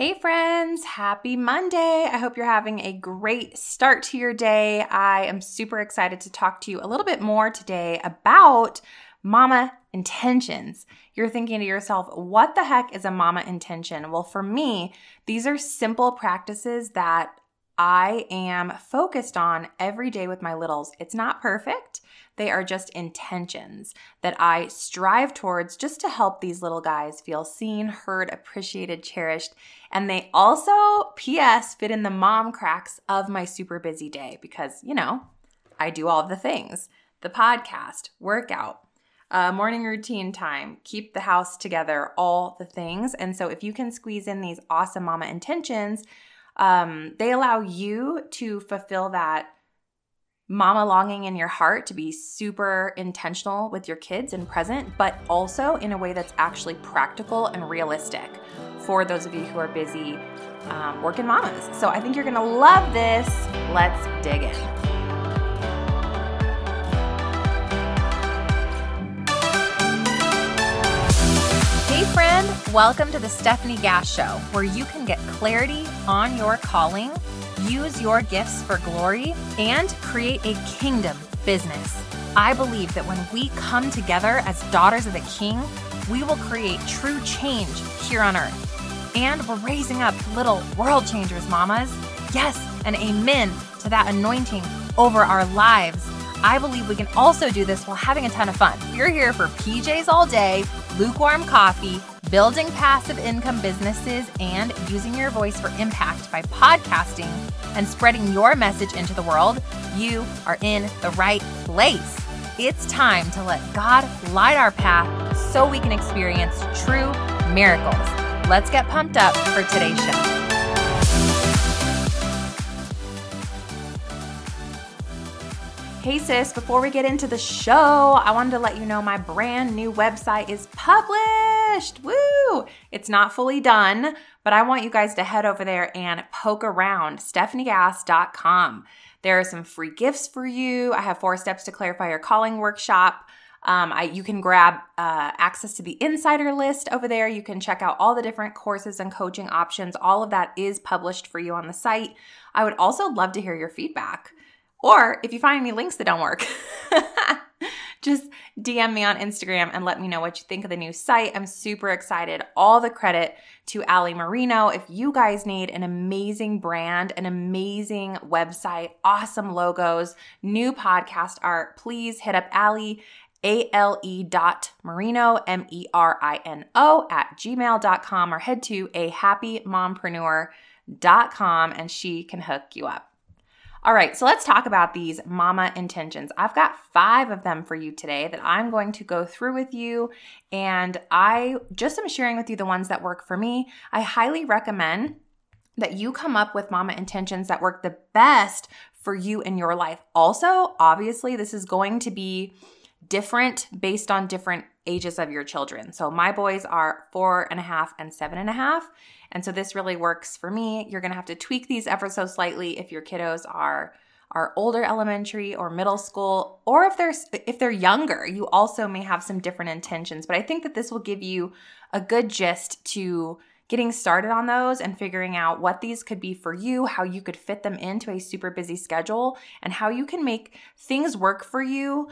Hey, friends, happy Monday. I hope you're having a great start to your day. I am super excited to talk to you a little bit more today about mama intentions. You're thinking to yourself, what the heck is a mama intention? Well, for me, these are simple practices that I am focused on every day with my littles. It's not perfect. They are just intentions that I strive towards just to help these little guys feel seen, heard, appreciated, cherished. And they also, P.S., fit in the mom cracks of my super busy day because, you know, I do all the things the podcast, workout, uh, morning routine time, keep the house together, all the things. And so if you can squeeze in these awesome mama intentions, um, they allow you to fulfill that mama longing in your heart to be super intentional with your kids and present, but also in a way that's actually practical and realistic for those of you who are busy um, working mamas. So I think you're gonna love this. Let's dig in. Hey, friend, welcome to the Stefanie Gass Show, where you can get clarity on your calling, use your gifts for glory, and create a kingdom business. I believe that when we come together as daughters of the King, we will create true change here on earth. And we're raising up little world changers, mamas. Yes, and amen to that anointing over our lives. I believe we can also do this while having a ton of fun. We're here for PJs all day, lukewarm coffee, building passive income businesses, and using your voice for impact by podcasting and spreading your message into the world. You are in the right place. It's time to let God light our path so we can experience true miracles. Let's get pumped up for today's show. Hey sis, before we get into the show, I wanted to let you know my brand new website is published. Woo! It's not fully done, but I want you guys to head over there and poke around stefaniegass.com. There are some free gifts for you. I have four steps to clarify your calling workshop. Um, I, you can grab uh, access to the insider list over there. You can check out all the different courses and coaching options. All of that is published for you on the site. I would also love to hear your feedback. Or if you find any links that don't work, just DM me on Instagram and let me know what you think of the new site. I'm super excited. All the credit to Ali Merino. If you guys need an amazing brand, an amazing website, awesome logos, new podcast art, please hit up Ali. A-L-E dot Merino, M-E-R-I-N-O at gmail.com or head to a happymompreneur.com and she can hook you up. All right, so let's talk about these mama intentions. I've got five of them for you today that I'm going to go through with you. And I just am sharing with you the ones that work for me. I highly recommend that you come up with mama intentions that work the best for you in your life. Also, obviously, this is going to be different based on different ages of your children. So my boys are four and a half and seven and a half. And so this really works for me. You're gonna have to tweak these ever so slightly if your kiddos are are older elementary or middle school or if they're if they're younger you also may have some different intentions but i think that this will give you a good gist to getting started on those and figuring out what these could be for you, how you could fit them into a super busy schedule, and how you can make things work for you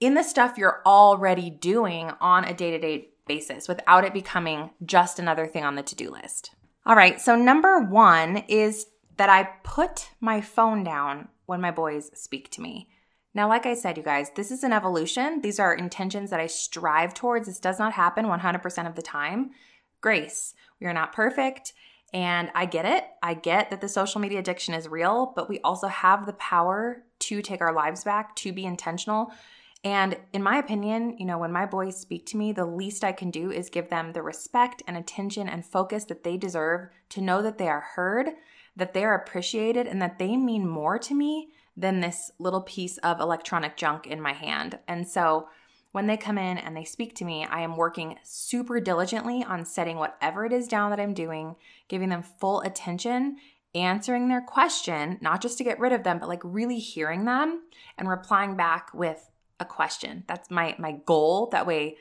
in the stuff you're already doing on a day to day basis without it becoming just another thing on the to do list. All right, so number one is that I put my phone down when my boys speak to me. Now, like I said, you guys, this is an evolution. These are intentions that I strive towards. This does not happen 100% of the time. Grace, we are not perfect. And I get it. I get that the social media addiction is real, but we also have the power to take our lives back, to be intentional, and in my opinion, you know, when my boys speak to me, the least I can do is give them the respect and attention and focus that they deserve to know that they are heard, that they are appreciated, and that they mean more to me than this little piece of electronic junk in my hand. And so when they come in and they speak to me, I am working super diligently on setting whatever it is down that I'm doing, giving them full attention, answering their question, not just to get rid of them, but like really hearing them and replying back with a question. That's my my goal. That way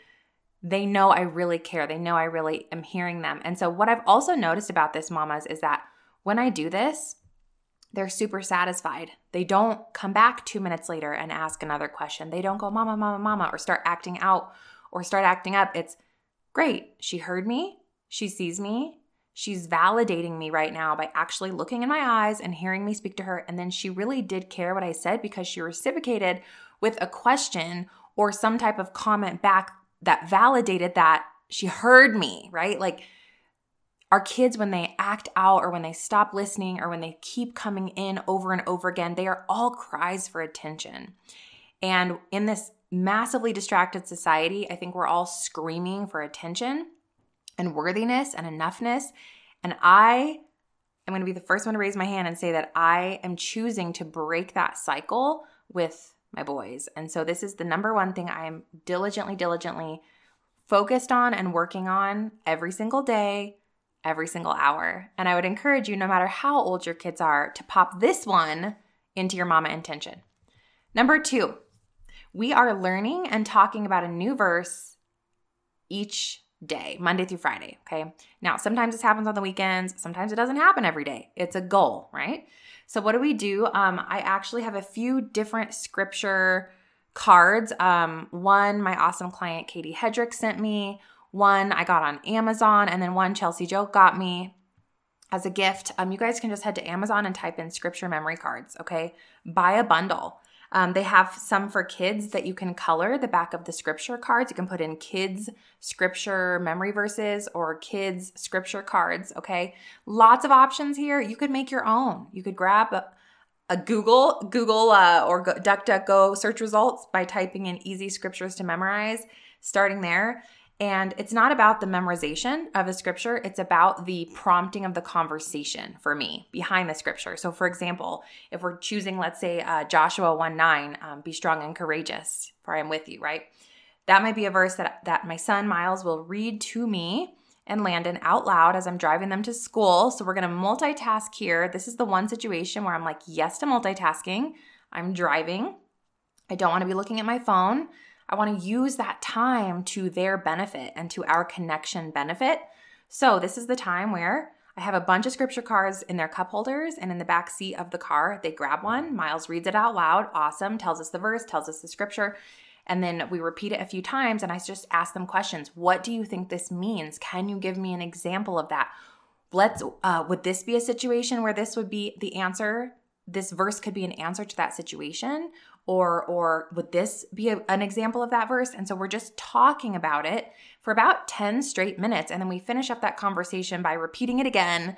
they know I really care. They know I really am hearing them. And so, what I've also noticed about this, mamas, is that when I do this, they're super satisfied. They don't come back two minutes later and ask another question. They don't go, Mama, Mama, Mama, or start acting out or start acting up. It's great. She heard me. She sees me. She's validating me right now by actually looking in my eyes and hearing me speak to her. And then she really did care what I said because she reciprocated with a question or some type of comment back that validated that she heard me, right? Like, our kids, when they act out or when they stop listening or when they keep coming in over and over again, they are all cries for attention. And in this massively distracted society, I think we're all screaming for attention and worthiness and enoughness. And I am going to be the first one to raise my hand and say that I am choosing to break that cycle with my boys. And so this is the number one thing I am diligently, diligently focused on and working on every single day every single hour. And I would encourage you, no matter how old your kids are, to pop this one into your mama intention. Number two, we are learning and talking about a new verse each day, Monday through Friday. Okay. Now, sometimes this happens on the weekends, sometimes it doesn't happen every day. It's a goal, right? So, what do we do? Um, I actually have a few different scripture cards. Um, one, my awesome client Katie Hedrick sent me. One I got on Amazon, and then one Chelsea Joke got me as a gift. Um, you guys can just head to Amazon and type in scripture memory cards, okay? Buy a bundle. Um, they have some for kids that you can color the back of the scripture cards. You can put in kids scripture memory verses or kids scripture cards, okay? Lots of options here. You could make your own. You could grab a, a Google, Google uh, or go, DuckDuckGo search results by typing in easy scriptures to memorize, starting there. And it's not about the memorization of the scripture, it's about the prompting of the conversation for me behind the scripture. So, for example, if we're choosing, let's say, uh, Joshua 1 9, um, be strong and courageous, for I am with you, right? That might be a verse that, that my son Miles will read to me and Landon out loud as I'm driving them to school. So, we're gonna multitask here. This is the one situation where I'm like, yes to multitasking. I'm driving. I don't wanna be looking at my phone. I want to use that time to their benefit and to our connection benefit. So, this is the time where I have a bunch of scripture cards in their cup holders and in the back seat of the car. They grab one, Miles reads it out loud, awesome, tells us the verse, tells us the scripture. And then we repeat it a few times, and I just ask them questions. What do you think this means? Can you give me an example of that? Let's, uh, would this be a situation where this would be the answer? This verse could be an answer to that situation or or would this be a, an example of that verse and so we're just talking about it for about 10 straight minutes and then we finish up that conversation by repeating it again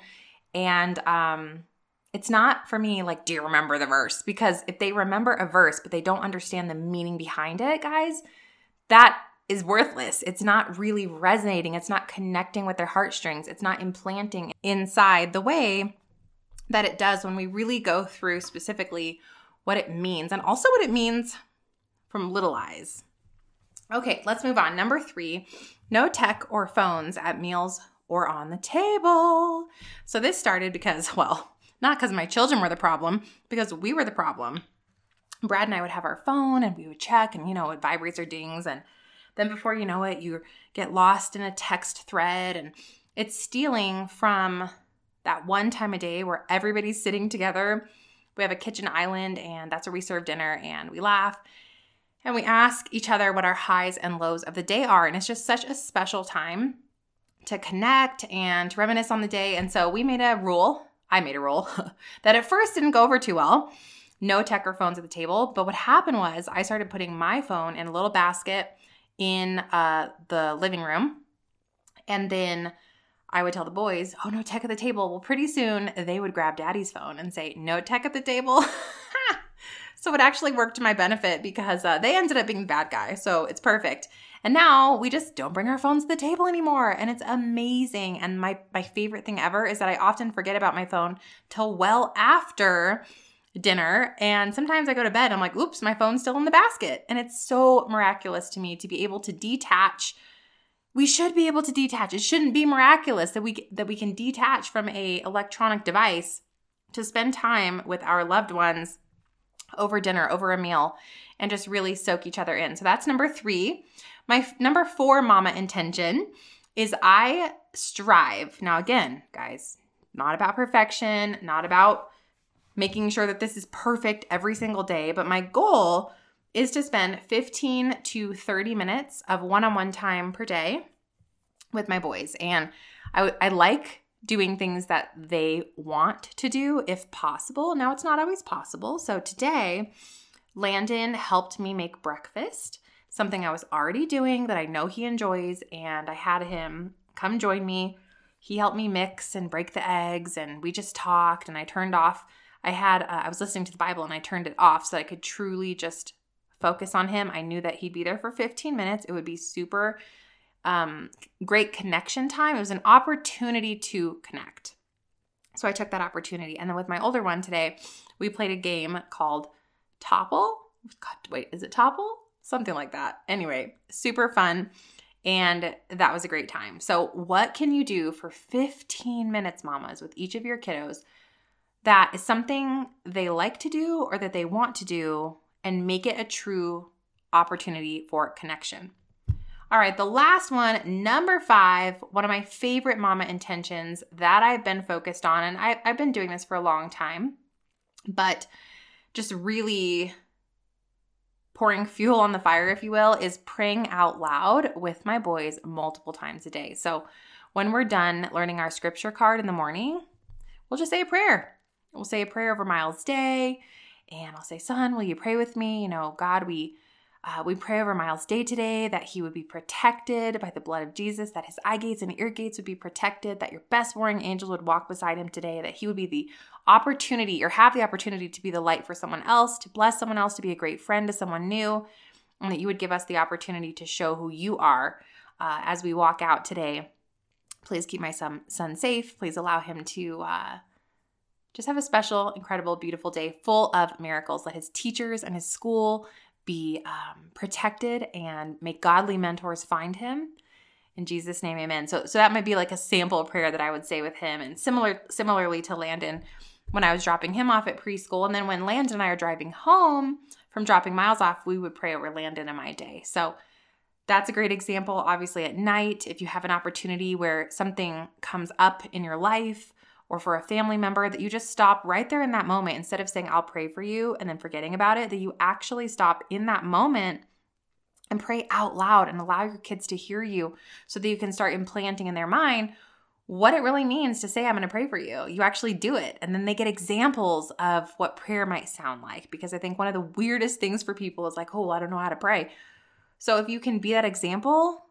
and um it's not for me like do you remember the verse because if they remember a verse but they don't understand the meaning behind it guys that is worthless. It's not really resonating. It's not connecting with their heartstrings. It's not implanting inside the way that it does when we really go through specifically what it means, and also what it means from little eyes. Okay, let's move on. Number three no tech or phones at meals or on the table. So this started because, well, not because my children were the problem, because we were the problem. Brad and I would have our phone and we would check, and you know, it vibrates or dings. And then before you know it, you get lost in a text thread, and it's stealing from that one time a day where everybody's sitting together we have a kitchen island, and that's where we serve dinner and we laugh. And we ask each other what our highs and lows of the day are. And it's just such a special time to connect and to reminisce on the day. And so we made a rule, I made a rule, that at first didn't go over too well. No tech or phones at the table. But what happened was I started putting my phone in a little basket in uh, the living room. And then I would tell the boys, oh, no tech at the table. Well, pretty soon they would grab daddy's phone and say, no tech at the table. so it actually worked to my benefit because uh, they ended up being the bad guy. So it's perfect. And now we just don't bring our phones to the table anymore. And it's amazing. And my, my favorite thing ever is that I often forget about my phone till well after dinner. And sometimes I go to bed, I'm like, oops, my phone's still in the basket. And it's so miraculous to me to be able to detach we should be able to detach. It shouldn't be miraculous that we that we can detach from a electronic device to spend time with our loved ones over dinner, over a meal, and just really soak each other in. So that's number three. my f- number four mama intention is I strive. Now, again, guys, not about perfection, not about making sure that this is perfect every single day, but my goal is to spend 15 to 30 minutes of one on one time per day with my boys. And I, I like doing things that they want to do if possible. Now, it's not always possible. So today, Landon helped me make breakfast, something I was already doing that I know he enjoys. And I had him come join me. He helped me mix and break the eggs, and we just talked. And I turned off, I had, uh, I was listening to the Bible and I turned it off so I could truly just focus on him. I knew that he'd be there for 15 minutes. It would be super um, great connection time. It was an opportunity to connect. So I took that opportunity. And then with my older one today, we played a game called Topple. God, wait, is it Topple? Something like that. Anyway, super fun. And that was a great time. So, what can you do for 15 minutes, mamas, with each of your kiddos that is something they like to do or that they want to do and make it a true opportunity for connection? All right, the last one, number five, one of my favorite mama intentions that I've been focused on, and I, have been doing this for a long time, but just really pouring fuel on the fire, if you will, is praying out loud with my boys multiple times a day. So when we're done learning our scripture card in the morning, we'll just say a prayer. We'll say a prayer over Miles' day, and I'll say, Son, will you pray with me? You know, God, we uh, we pray over Miles' day today that he would be protected by the blood of Jesus, that his eye gates and ear gates would be protected, that your best warring angels would walk beside him today, that he would be the opportunity or have the opportunity to be the light for someone else, to bless someone else, to be a great friend to someone new, and that you would give us the opportunity to show who you are uh, as we walk out today. Please keep my son, son safe. Please allow him to. Uh, just have a special, incredible, beautiful day full of miracles. Let his teachers and his school be um, protected and make godly mentors find him. In jesus name amen. So so that might be like a sample prayer that i would say with him. And similar similarly to landon when i was dropping him off at preschool and then when landon and i are driving home from dropping miles off we would pray over landon and my day. So that's a great example obviously at night if you have an opportunity where something comes up in your life or for a family member that you just stop right there in that moment instead of saying, I'll pray for you and then forgetting about it, that you actually stop in that moment and pray out loud and allow your kids to hear you so that you can start implanting in their mind what it really means to say, I'm going to pray for you. You actually do it. And then they get examples of what prayer might sound like. Because I think one of the weirdest things for people is like, oh, I don't know how to pray. So if you can be that example,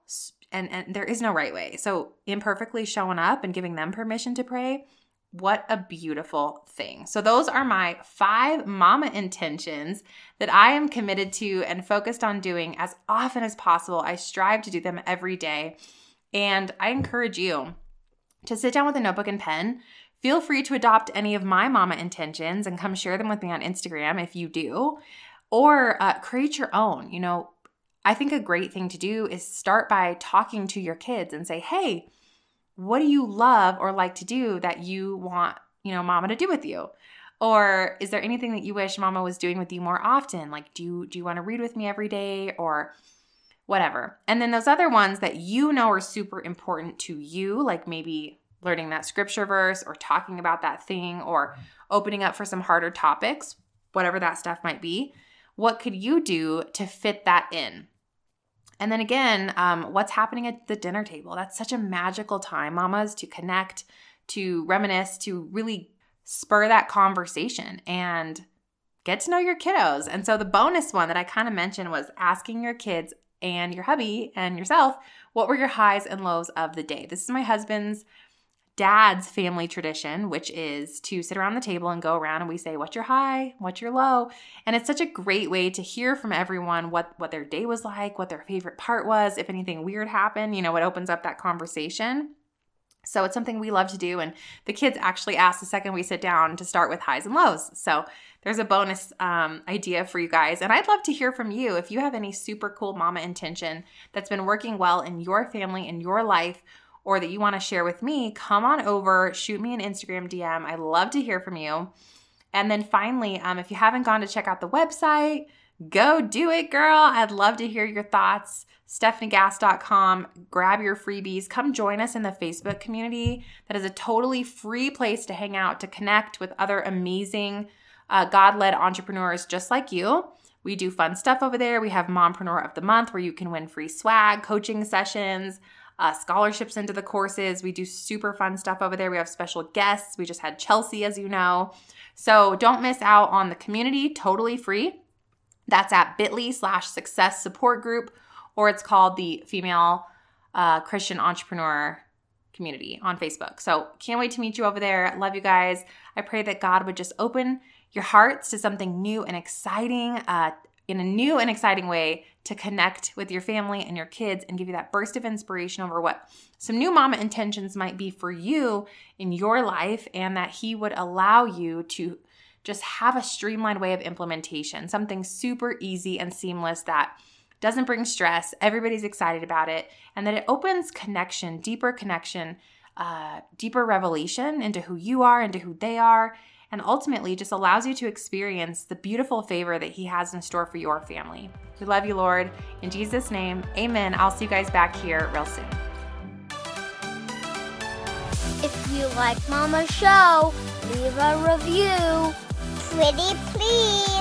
and, and there is no right way. So imperfectly showing up and giving them permission to pray what a beautiful thing. So, those are my five mama intentions that I am committed to and focused on doing as often as possible. I strive to do them every day. And I encourage you to sit down with a notebook and pen. Feel free to adopt any of my mama intentions and come share them with me on Instagram if you do, or uh, create your own. You know, I think a great thing to do is start by talking to your kids and say, hey, what do you love or like to do that you want, you know, mama to do with you? Or is there anything that you wish mama was doing with you more often? Like do you do you want to read with me every day or whatever? And then those other ones that you know are super important to you, like maybe learning that scripture verse or talking about that thing or opening up for some harder topics, whatever that stuff might be. What could you do to fit that in? And then again, um, what's happening at the dinner table? That's such a magical time, mamas, to connect, to reminisce, to really spur that conversation and get to know your kiddos. And so the bonus one that I kind of mentioned was asking your kids and your hubby and yourself what were your highs and lows of the day. This is my husband's dad's family tradition, which is to sit around the table and go around and we say, What's your high? What's your low? And it's such a great way to hear from everyone what, what their day was like, what their favorite part was, if anything weird happened, you know, it opens up that conversation. So it's something we love to do. And the kids actually ask the second we sit down to start with highs and lows. So there's a bonus um, idea for you guys. And I'd love to hear from you if you have any super cool mama intention that's been working well in your family, in your life, or that you want to share with me, come on over, shoot me an Instagram DM. I love to hear from you. And then finally, um, if you haven't gone to check out the website, go do it, girl. I'd love to hear your thoughts. StefanieGass.com. Grab your freebies. Come join us in the Facebook community. That is a totally free place to hang out, to connect with other amazing uh, God led entrepreneurs just like you. We do fun stuff over there. We have Mompreneur of the Month where you can win free swag, coaching sessions, uh, scholarships into the courses. We do super fun stuff over there. We have special guests. We just had Chelsea, as you know. So don't miss out on the community, totally free. That's at bit.ly slash success support group, or it's called the Female uh, Christian Entrepreneur Community on Facebook. So can't wait to meet you over there. Love you guys. I pray that God would just open your hearts to something new and exciting uh, in a new and exciting way to connect with your family and your kids and give you that burst of inspiration over what some new mama intentions might be for you in your life, and that He would allow you to just have a streamlined way of implementation, something super easy and seamless that doesn't bring stress, everybody's excited about it, and that it opens connection, deeper connection, uh, deeper revelation into who you are, into who they are, and ultimately just allows you to experience the beautiful favor that He has in store for your family. We love you, Lord. In Jesus' name, amen. I'll see you guys back here real soon. If you like Mama's show, leave a review. Pretty please.